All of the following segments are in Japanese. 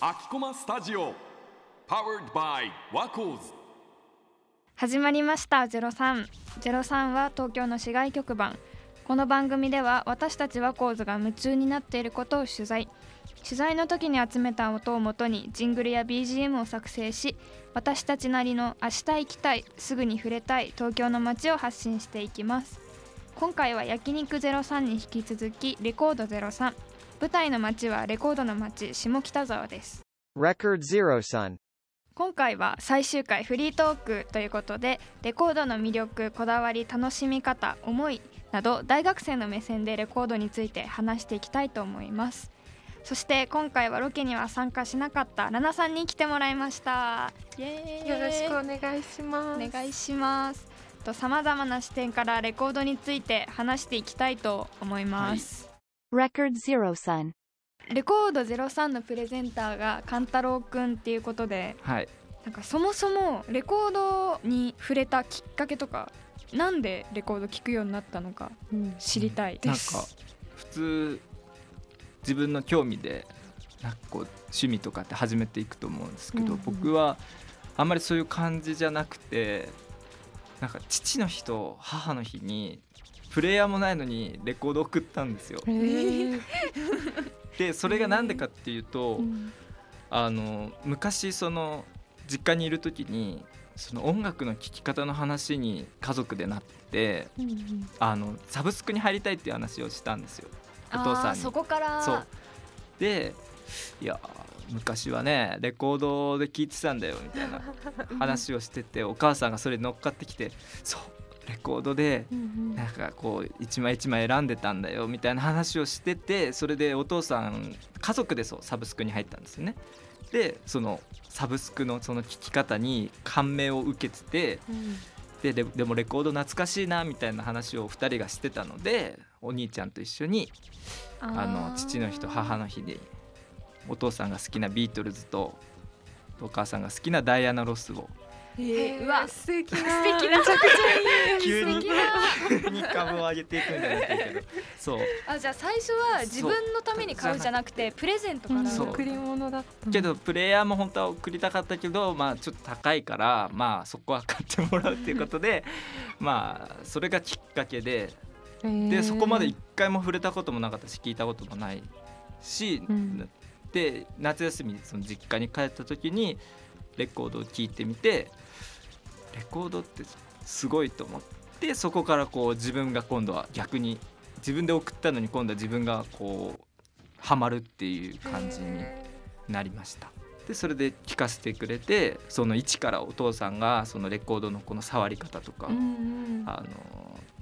秋駒スタジオ Powered by ワコーズ始まりましたゼロ三ゼロ三は東京の市外局番。この番組では私たちワコーズが夢中になっていることを取材。取材の時に集めた音をもとにジングルや BGM を作成し私たちなりの明日行きたいすぐに触れたい東京の街を発信していきます。今回は焼肉03に引き続きレコード03舞台の街はレコードの街下北沢です。Record Zero Sun. 今回は最終回フリートークということでレコードの魅力こだわり楽しみ方思いなど大学生の目線でレコードについて話していきたいと思います。そして今回はロケには参加しなかったラナさんに来てもらいました。よろしくお願いします。お願いします。と様々な視点からレコードについて話していきたいと思います、Record Zero Sun. レコード03のプレゼンターが勘太郎くんっていうことではい。なんかそもそもレコードに触れたきっかけとかなんでレコード聴くようになったのかうん。知りたい。です、なんか普通自分の興味でなんかこう趣味とかって始めていくと思うんですけど、うんうん。僕はあんまりそういう感じじゃなくてなんか父の日と母の日にプレイヤーもないのにレコードを送ったんですよ。へー。でそれが何でかっていうと、うん。あの昔その実家にいる時にその音楽の聴き方の話に家族でなってうんあのサブスクに入りたいっていう話をしたんですよ。お父さんに。そ。こから。そう。でいや昔はねレコードで聴いてたんだよみたいな話をしててお母さんがそれに乗っかってきてそうレコードでうんなんかこう一枚一枚選んでたんだよみたいな話をしててそれでお父さん家族でそうサブスクに入ったんですよね。でそのサブスクのその聴き方に感銘を受けててででもレコード懐かしいなみたいな話を2人がしてたのでお兄ちゃんと一緒にあの父の日と母の日にお父さんが好きなビートルズとお母さんが好きなダイアナ・ロスをえへーーうわ。素敵な。素敵な。めちゃくちゃいい急に。株を上げていくみたいになってるけど。そう。あじゃあ最初は自分のために買うじゃなくてプレゼントから。贈り物だったけどプレイヤーも本当は送りたかったけどまあちょっと高いからまあそこは買ってもらうっていうことで まあそれがきっかけででそこまで一回も触れたこともなかったし聞いたこともないし、うん。で夏休みにその実家に帰った時にレコードを聴いてみてレコードってすごいと思ってそこからこう自分が今度は逆に自分で送ったのに今度は自分がこうハマるっていう感じになりました。でそれで聴かせてくれてその一からお父さんがそのレコードのこの触り方とか、うんうんあの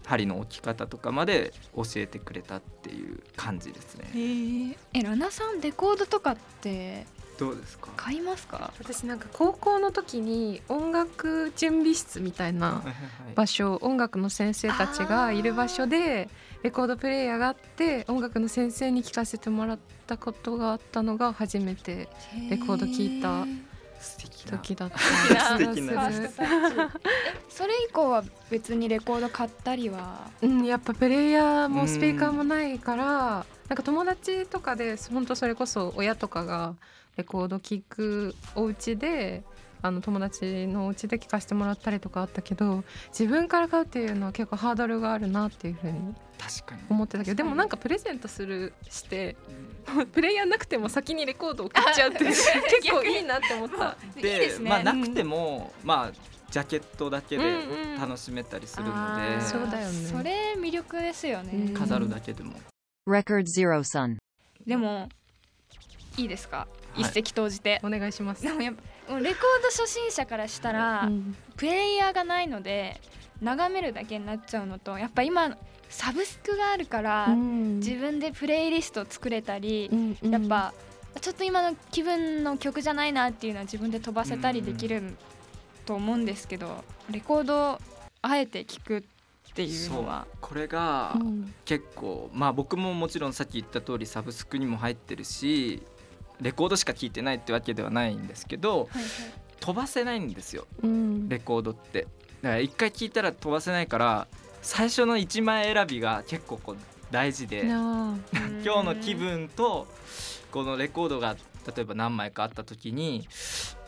針の置き方とかまで教えてくれたっていう感じですね。へーえラナさんレコードとかってどうですか？買いますか？私なんか高校の時に音楽準備室みたいなはいはいはい。場所音楽の先生たちがいる場所でレコードプレイヤーがあって音楽の先生に聴かせてもらったことがあったのが初めてレコード聞いた素敵な。時だった素敵な。それ以降は別にレコード買ったりは？うん、やっぱプレイヤーもスピーカーもないからなんか友達とかで本当それこそ親とかがレコード聴くお家であの友達のお家で聴かせてもらったりとかあったけど自分から買うっていうのは結構ハードルがあるなっていうふうに確かに。思ってたけどでもなんかプレゼントするして プレイヤーなくても先にレコード送っちゃうって 結構いいなって思った。いいでね。まあなくても、まあジャケットだけでうんうん。楽しめたりするので、あーそうだよね。それ魅力ですよね、うん。飾るだけでも、Record Zero Sun. でもいいですか、はい一石投じて。お願いします。で。もやっぱもうレコード初心者からしたら、うん。プレイヤーがないので眺めるだけになっちゃうのとやっぱ今サブスクがあるから、うん。自分でプレイリスト作れたり、うんうん。やっぱちょっと今の気分の曲じゃないなっていうのは自分で飛ばせたりできると思うんですけどレコードをあえて聴くっていうのは。これがうん。結構まあ僕ももちろんさっき言った通りサブスクにも入ってるしレコードしか聴いてないってわけではないんですけどはいはい。飛ばせないんですようん。レコードって。だから一回聴いたら飛ばせないから最初の1枚選びが結構こう大事であ 今日の気分とこのレコードが例えば何枚かあった時に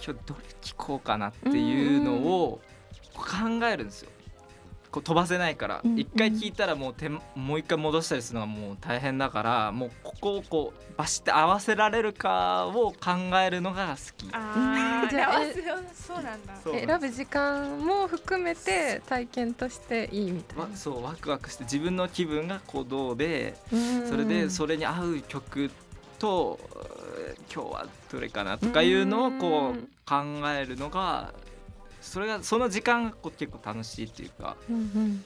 今日どれ聴こうかなっていうのを考えるんですよ。こう飛ばせないから一回聴いたらもう手もう一回戻したりするのがもう大変だからもうここをこうバシって合わせられるかを考えるのが好き。あーじゃあえそうなんだ。選ぶ時間も含めて体験としていいみたいな。わそうワクワクして自分の気分がこうどうでうん。それでそれに合う曲とえー今日はどれかなとかいうのをこうん。う考えるのがそれがその時間がこう結構楽しいっていうか。うんうん。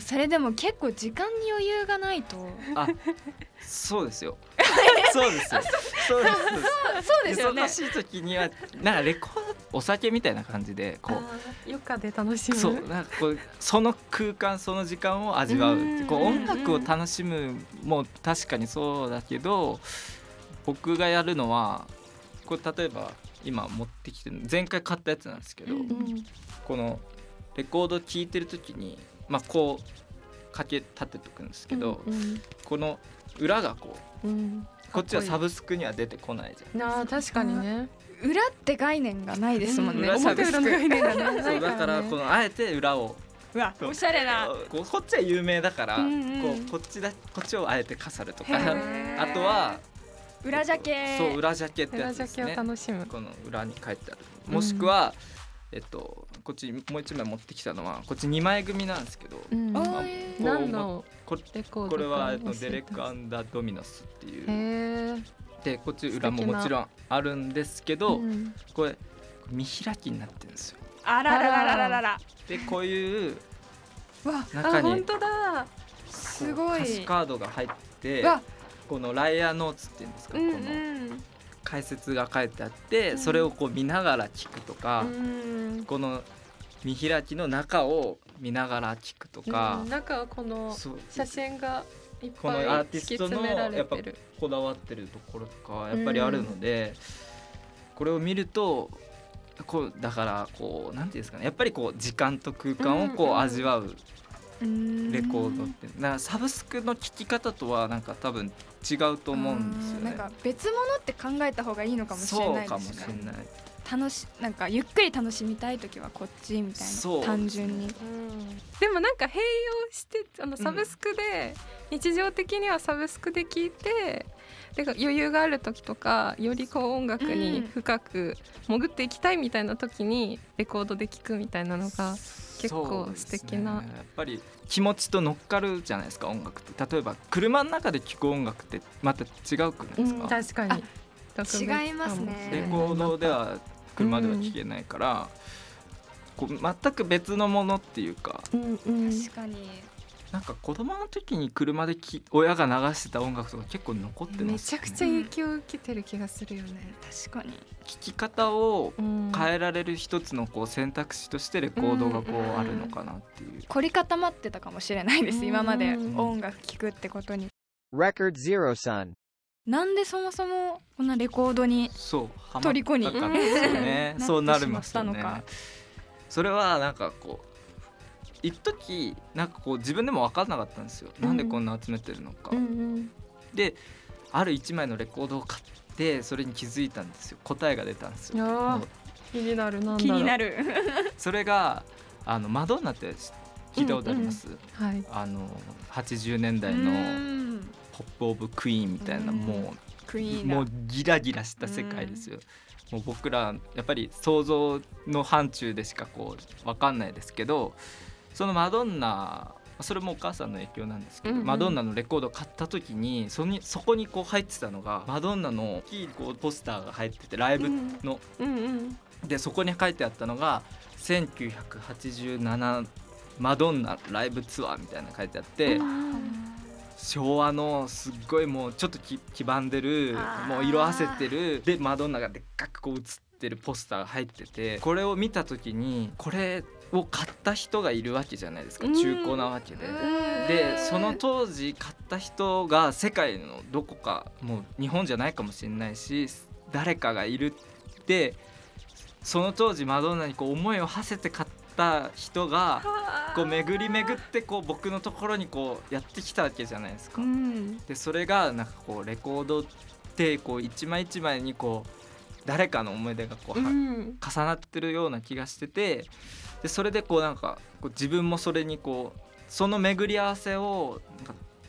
それでも結構時間に余裕がないと。あ そうですよ。そうですよ。そうですそうですよね。忙しい時にはなんかレコードお酒みたいな感じでこう余暇で楽しむ。そうなんかこうその空間その時間を味わううこううん音楽を楽しむも確かにそうだけど僕がやるのはこれ例えば今持ってきてる前回買ったやつなんですけど、うんうん。このレコード聴いてる時にまあこうかけ立てとくんですけど、うんこの裏がこううん。こっちはサブブスクには出てこないじゃん。あー確かにね。裏って概念がないですもんね。裏表裏の概念がね。そうだからこのあえて裏を。うわおしゃれな。こっちは有名だから、うんうん。こうこっちだこっちをあえて飾るとか。あとは裏ジャケ。そう裏ジャケってや裏ジャケをつですね楽しむ。この裏に書いてある。もしくは、えっとこっちもう一枚持ってきたのはこっち2枚組なんですけど、うん。あまあ何のここれは、えっと、デレック・アンダー・ドミノスっていう。でこっち裏ももちろんあるんですけど、うん。これ見開きになってるんですよ。あららららららら。でこういう中にあ本当だ。すごい。歌詞カードが入ってうわこのライアーノーツっていうんですか、うんうこのん解説が書いてあって、うん。それをこう見ながら聞くとか、うん。この見開きの中を見ながら聞くとかうん、中はこの写真がいっこのぱいアーティストのやっぱれてる。こだわってるところとかやっぱりあるので、これを見るとこうだからこうなんていうんですかねやっぱりこう時間と空間をこう味わうレレコードって、だからサブスクの聴き方とはなんか多分違うと思うんですよね。なんか別物って考えた方がいいのかもしれそうかもないですね。しれない。楽しなんかゆっくり楽しみたい時はこっちみたいな単純に。でもなんか併用してあのサブスクで、日常的にはサブスクで聞いてで余裕がある時とかよりこう音楽に深く潜っていきたいみたいな時にレコードで聞くみたなのがうですね素敵なやっぱり気持ちと乗っかるじゃないですか音楽って。例えば車の中で聴く音楽ってまた違うくないですか、確かに。特別かも違いますね。レコードでは車では聴けないから、こう全く別のものっていうか。うんうん。確かになんか子供の時に車でき親が流してた音楽とか結構残ってますよね。めちゃくちゃ影響を受けてる気がするよね、確かに。聴き方をうん変えられる一つのこう選択肢としてレコードがこうあるのかなっていう。凝り固まってたかもしれないですうん。今まで音楽聴くってことに。Record Zero Sun. なんでそもそもこんなレコードにそう虜そうなりましたのか。それはなんかこう一時なんかこう自分でも分かんなかったんですよ、うん。なんでこんな集めてるのか、うんうん。である一枚のレコードを買ってそれに気づいたんですよ。答えが出たんですよ。気になる。なんだろう。気になる。それがあのマドンナって聞いたことあります、はい。あの80年代うのん。ポップ・オブ・クイーンみたいなうん。もうクイーンがもうギラギラした世界ですよ。もう僕らやっぱり想像の範疇でしかこう分かんないですけどそのマドンナそれもお母さんの影響なんですけど、うんうん。マドンナのレコードを買った時にそにそこにこう入ってたのがマドンナの大きいこうポスターが入っててライブの、うんうんでそこに書いてあったのが1987マドンナライブツアーみたいなの書いてあって。昭和のすっごいもうちょっとき黄ばんでるもう色あせてるでマドンナがでっかくこう映ってるポスターが入っててこれを見た時にこれを買った人がいるわけじゃないですか。うん。中古なわけで。でその当時買った人が世界のどこかもう日本じゃないかもしれないし誰かがいるってその当時マドンナにこう思いを馳せて買っった人がこう巡り巡ってこう僕のところにこうやってきたわけじゃないですか。うん。でそれがなんかこうレコードってこう一枚一枚にこう誰かの思い出がこう、はうん重なってるような気がしててでそれでこうなんかこう自分もそれにこうその巡り合わせを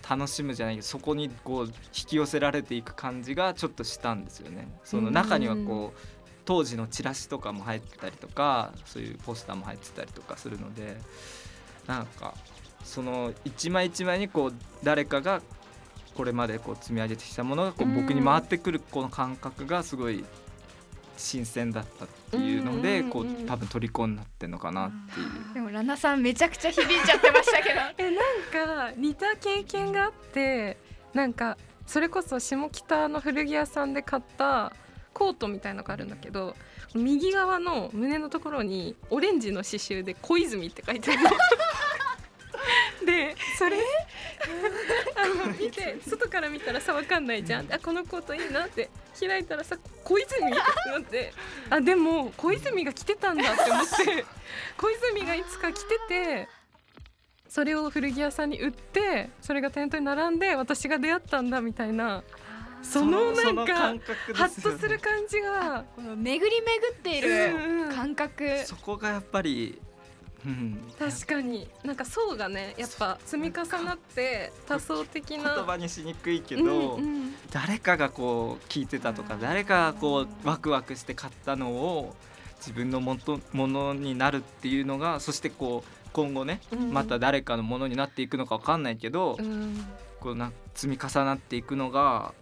楽しむじゃないけどそこにこう引き寄せられていく感じがちょっとしたんですよね。その中にはこう当時のチラシとかも入ってたりとかそういうポスターも入ってたりとかするのでなんかその一枚一枚にこう誰かがこれまでこう積み上げてきたものがこううん僕に回ってくるこの感覚がすごい新鮮だったっていうのでうんこううんうん多分虜になってるのかなっていう。でもラナさんめちゃくちゃ響いちゃってましたけど えなんか似た経験があってなんかそれこそ下北の古着屋さんで買ったコートみたいのがあるんだけど右側の胸のところにオレンジの刺繍で「小泉」って書いてあるの。でそれ あの見て外から見たらさわかんないじゃん。あこのコートいいなって。開いたらさ「小泉」ってなって。あでも小泉が着てたんだって思って。小泉がいつか着ててそれを古着屋さんに売ってそれが店頭に並んで私が出会ったんだみたいな。そのなんかハッとする感じが。巡り巡っていうんるうん。感覚。そこがやっぱり、うん、確かに。なんか層がねやっぱ積み重なって多層的言な葉にしにくいけうんど、うん。誰かがこう聞いてたとか誰かがこうワクワクして買ったのを自分のもとものになるっていうのがそしてこう今後ねうん。また誰かのものになっていくのか分かんないけど、うん。こうな積み重なっていくのが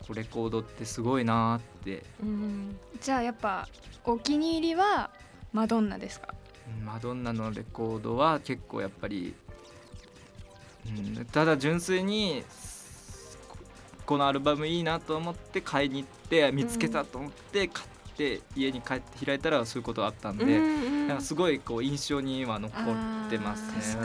こうレコードってすごいなーって。うん。じゃあやっぱお気に入りはマドンナですか？うんマドンナのレコードは結構やっぱり、うん、ただ純粋にここのアルバムいいなと思って買いに行って見つけたと思って買って家に帰って開いたらそういうことがあったんで、うんなんかすごいこう印象には残ってますね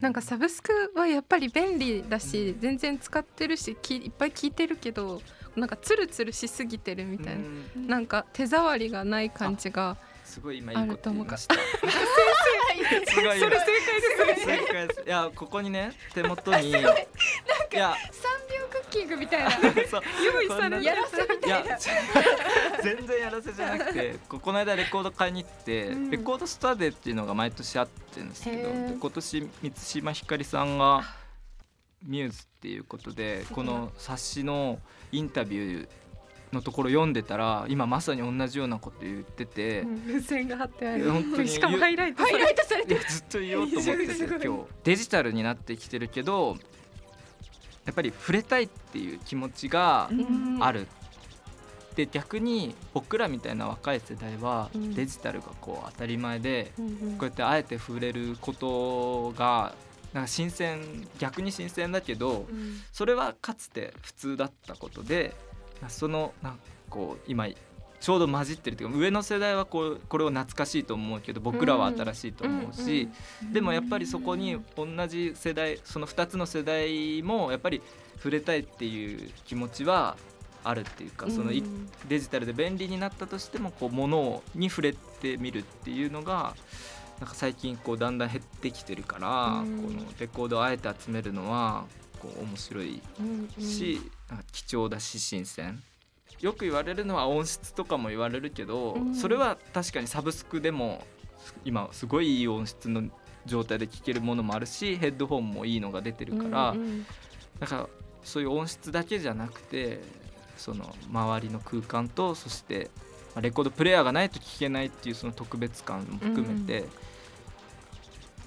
なんかサブスクはやっぱり便利だし全然使ってるしきいっぱい聞いてるけどなんかツルツルしすぎてるみたいな。うんなんか手触りがない感じがすごい今いいこと言いました。す。それ正解です。ね正解です。いやここにね手元に。いや3秒クッキングみたいな。用意されやらせみいたいな。や全然やらせじゃなくて ここの間レコード買いに行って、うん。レコードスタデーっていうのが毎年あってるんですけど今年満島ひかりさんがミューズっていうことでこの冊子のインタビューのところ読んでたら今まさに同じようなこと言ってて、うん付箋が貼ってあいや本当にるしかもハイライトハイライトされいてやずっと言おうと思ってて 今日。デジタルになってきてるけどやっぱり触れたいっていう気持ちがうん。ある。で逆に僕らみたいな若い世代はうん。デジタルがこう当たり前でこうやってあえて触れることがなんか新鮮逆に新鮮だけどうん。それはかつて普通だったことでそのなんかこう今ちょうど混じってるっていうか上の世代はこうこれを懐かしいと思うけど僕らは新しいと思うし、でもやっぱりそこに同じ世代その2つの世代もやっぱり触れたいっていう気持ちはあるっていうかそのデジタルで便利になったとしてもこう物に触れてみるっていうのがなんか最近こうだんだん減ってきてるから、うん。このレコードをあえて集めるのはこう面白いし、貴重だし新鮮よく言われるのは音質とかも言われるけど、うん。それは確かにサブスクでも今すごいいい音質の状態で聴けるものもあるしヘッドホンもいいのが出てるから、うんうんだからそういう音質だけじゃなくてその周りの空間とそしてまあレコードプレーヤーがないと聴けないっていうその特別感も含めて、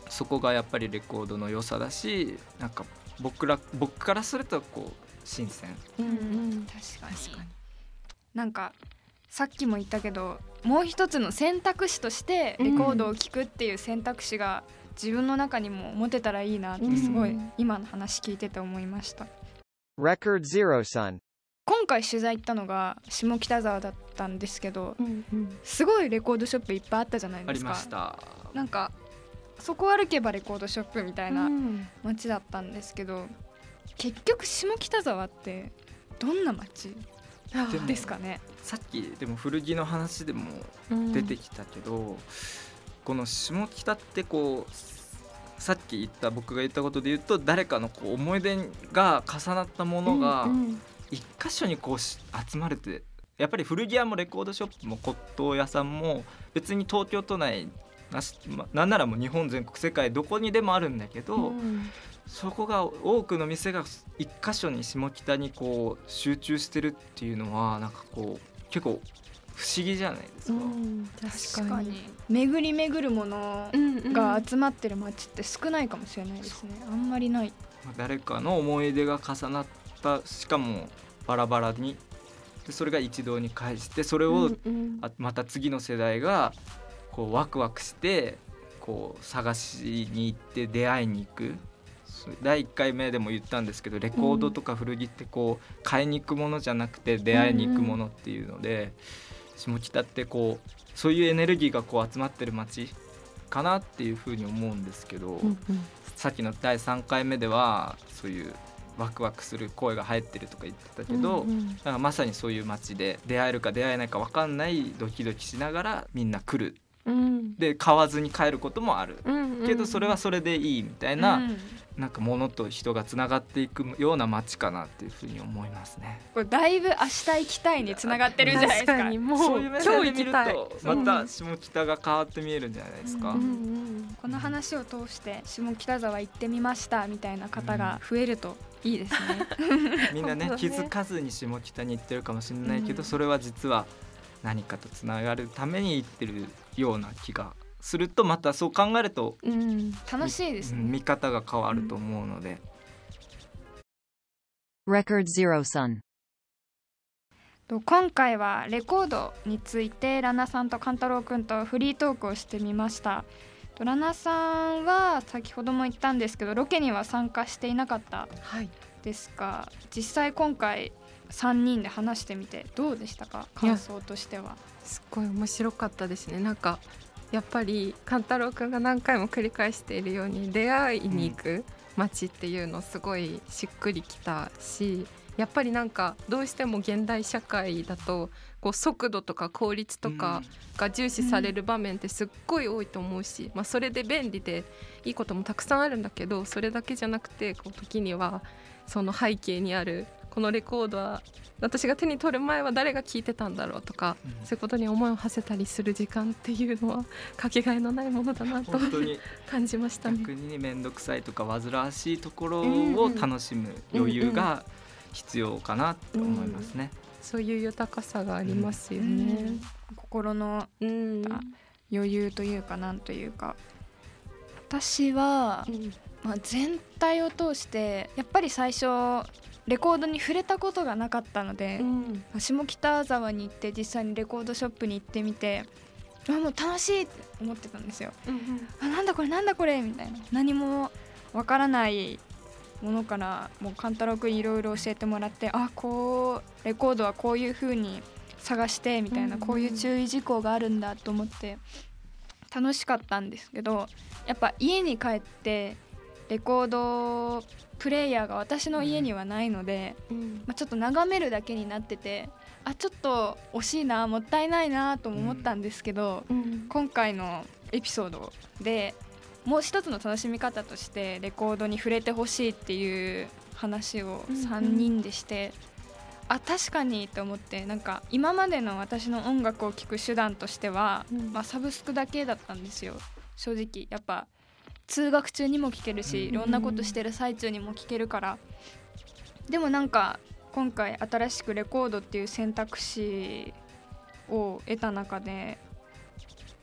そこがやっぱりレコードの良さだしなんか僕ら僕からするとこう新鮮。うんうん。確かになんかさっきも言ったけどもう一つの選択肢としてレコードを聴くっていう選択肢が自分の中にも持てたらいいなってすごいうん。今の話聞いてて思いました。Record Zero Sun. 今回取材行ったのが下北沢だったんですけどうんうん。すごいレコードショップいっぱいあったじゃないありですか。ました。なんかそこ歩けばレコードショップみたいなうん。街だったんですけど結局下北沢ってどんな街？でもですかね。さっきでも古着の話でも出てきたけど、この下北ってこうさっき言った僕が言ったことで言うと誰かのこう思い出が重なったものが一箇所にこうし集まるってやっぱり古着屋もレコードショップも骨董屋さんも別に東京都内なし、ま、なんならもう日本全国世界どこにでもあるんだけど、そこが多くの店が一箇所に下北にこう集中してるっていうのはなんかこう結構不思議じゃないですか。確かに。確かに。巡り巡るものが集まってる街って少ないかもしれないですね。あんまりない。まあ誰かの思い出が重なったしかもバラバラに。でそれが一堂に会してそれをあまた次の世代がこうワクワクしてこう探しに行って出会いに行く第1回目でも言ったんですけどレコードとか古着ってこう買いに行くものじゃなくて出会いに行くものっていうので、下北ってこうそういうエネルギーがこう集まってる街かなっていうふうに思うんですけど、さっきの第3回目ではそういうワクワクする声が入ってるとか言ってたけど、だからまさにそういう街で出会えるか出会えないか分かんないドキドキしながらみんな来るで買わずに帰ることもある、けどそれはそれでいいみたいな、うん。なんか物と人がつながっていくような街かなっていうふうに思いますね。これだいぶ明日行きたいにつながってるんじゃないですか。確かにもうそういう目今線で見る日行きたいと。また下北が変わって見えるんじゃないですか。うんこの話を通して下北沢行ってみましたみたいな方が増えるといいですね。みんなねね。気づかずに下北に行ってるかもしれないけど、うん。それは実は何かとつながるために行ってるような気がするとまたそう考えると、うん楽しいですね。うん見方が変わると思うので、Record Zero Sun. と今回はレコードについてラナさんとカンタロウくんとフリートークをしてみました。とラナさんは先ほども言ったんですけどロケには参加していなかったはいですが実際今回3人で話してみてどうでしたか？感想としては。すっごい面白かったですね。なんかやっぱり勘太郎くんが何回も繰り返しているように出会いに行く街っていうのすごいしっくりきたしやっぱりなんかどうしても現代社会だとこう速度とか効率とかが重視される場面ってすっごい多いと思うし、まあ、それで便利でいいこともたくさんあるんだけどそれだけじゃなくてこう時にはその背景にあるこのレコードは私が手に取る前は誰が聴いてたんだろうとか、うん。そういうことに思いを馳せたりする時間っていうのはかけがえのないものだなと本当に。感じましたね。逆に面倒くさいとか煩わしいところを楽しむ余裕が必要かなって思いますね。そういう豊かさがありますようねん。心のうん。あ余裕というかなんというか。私は、まあ、全体を通してやっぱり最初レコードに触れたことがなかったので、うん。下北沢に行って実際にレコードショップに行ってみてあもう楽しいって思ってたんですよ。あなんだこれなんだこれみたいな。何もわからないものからもう勘太郎くんいろいろ教えてもらってあこうレコードはこういう風に探してみたいな、うんうん。こういう注意事項があるんだと思って楽しかったんですけどやっぱ家に帰ってレコードプレイヤーが私の家にはないので、うん。まあ、ちょっと眺めるだけになっててあちょっと惜しいなもったいないなとも思ったんですけど、うん。今回のエピソードでもう一つの楽しみ方としてレコードに触れてほしいっていう話をうんうん。3人でして、あ確かにと思ってなんか今までの私の音楽を聴く手段としては、うん。まあ、サブスクだけだったんですよ。正直やっぱ通学中にも聴けるし、うん。いろんなことしてる最中にも聴けるから。でもなんか今回新しくレコードっていう選択肢を得た中で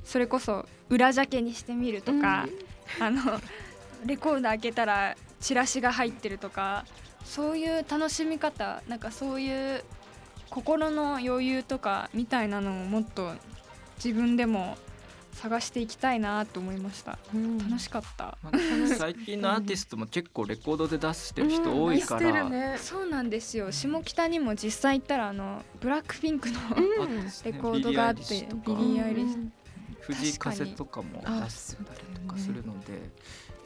それこそ裏ジャケにしてみるとか、あのレコード開けたらチラシが入ってるとかそういう楽しみ方なんかそういう心の余裕とかみたいなのをもっと自分でも探していきたいなと思いました。うん。楽しかった、まあ最近のアーティストも結構レコードで出してる人多いかうん。してら、るね。そうなんですよ。下北にも実際行ったらあのブラックピンクの、あったですねレコードがあってビリーアイリ藤井風とかもあ出してたりとかするので、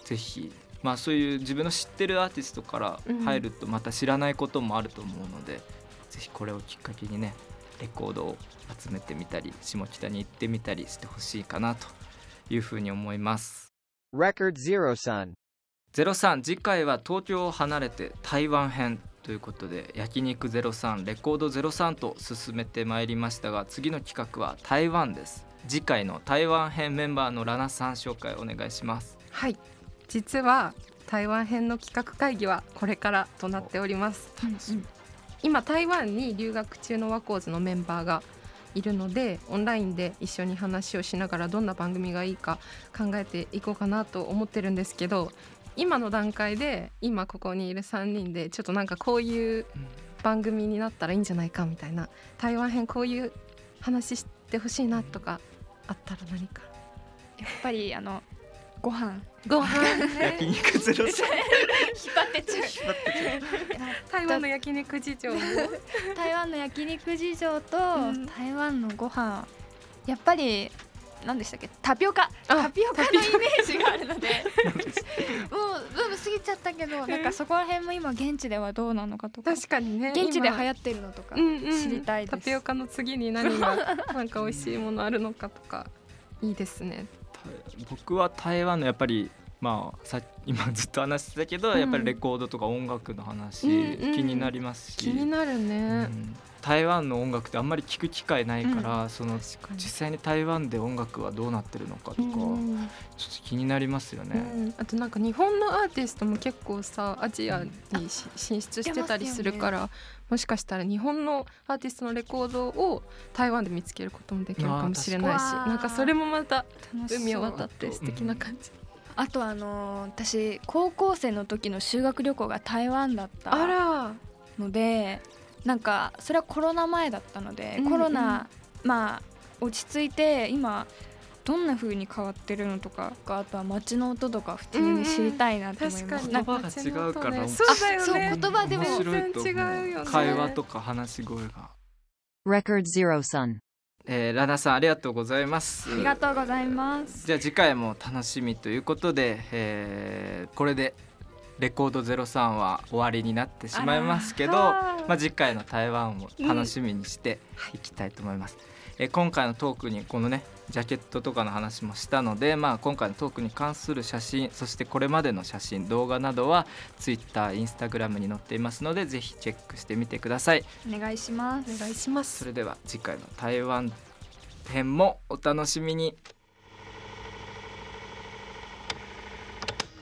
ぜひ。まあそういう自分の知ってるアーティストから入るとまた知らないこともあると思うので、ぜひこれをきっかけにねレコードを集めてみたり下北に行ってみたりしてほしいかなというふうに思います。Record Zero Sun. 03次回は東京を離れて台湾編ということで焼肉03レコード03と進めてまいりましたが次の企画は台湾です。次回の台湾編メンバーのラナさん紹介お願いします。はい。実は台湾編の企画会議はこれからとなっております今台湾に留学中のワコーズのメンバーがいるのでオンラインで一緒に話をしながらどんな番組がいいか考えていこうかなと思ってるんですけど今の段階で今ここにいる3人でちょっとなんかこういう番組になったらいいんじゃないかみたいな台湾編こういう話してほしいなとかあったら何か。やっぱりあのご飯。ご飯。焼肉03引っ張ってちゃう。台湾の焼肉事情。も 台湾の焼肉事情とうん。台湾のご飯。やっぱり何でしたっけ？タピオカ。あタピオカのイメージがあるので。もうブーム過ぎちゃったけどなんかそこら辺も今現地ではどうなのかとか。確かにね現地で流今行ってるのとか。うんうん。知りたいです。タピオカの次に何がなんか美味しいものあるのかとかいいですね僕は台湾のやっぱりまあさ 今ずっと話してたけど、うん。やっぱりレコードとか音楽の話、うんうん。気になりますし。気になるうね、ん。台湾の音楽ってあんまり聞く機会ないから、その確かに。実際に台湾で音楽はどうなってるのかとか、うんうん。ちょっと気になりますようね。ん。あとなんか日本のアーティストも結構さアジアにし進出してたりするから、もしかしたら日本のアーティストのレコードを台湾で見つけることもできるかもしれないしなんかそれもまた海を渡って素敵な感じ、あとあのー私高校生の時の修学旅行が台湾だったあら。のでなんかそれはコロナ前だったので、うんうん。コロナまあ落ち着いて今どんな風に変わってるのとかあとは街の音とか普通に知りたいなと思います、確かに。なんか言葉が違うから。ねそうだよね。あそう言葉でも。全然違うようね。会話とか話し声が、Record Zero Sun. えー、ラナさんありがとうございます。ありがとうございます。じゃあ次回も楽しみということで、えーこれでレコード03は終わりになってしまいますけどまあ、次回の台湾を楽しみにしていきたいと思います、えー今回のトークにこのねジャケットとかの話もしたので、まあ、今回のトークに関する写真そしてこれまでの写真動画などは Twitter、Instagram に載っていますのでぜひチェックしてみてください。お願いします。お願いします。それでは次回の台湾編もお楽しみに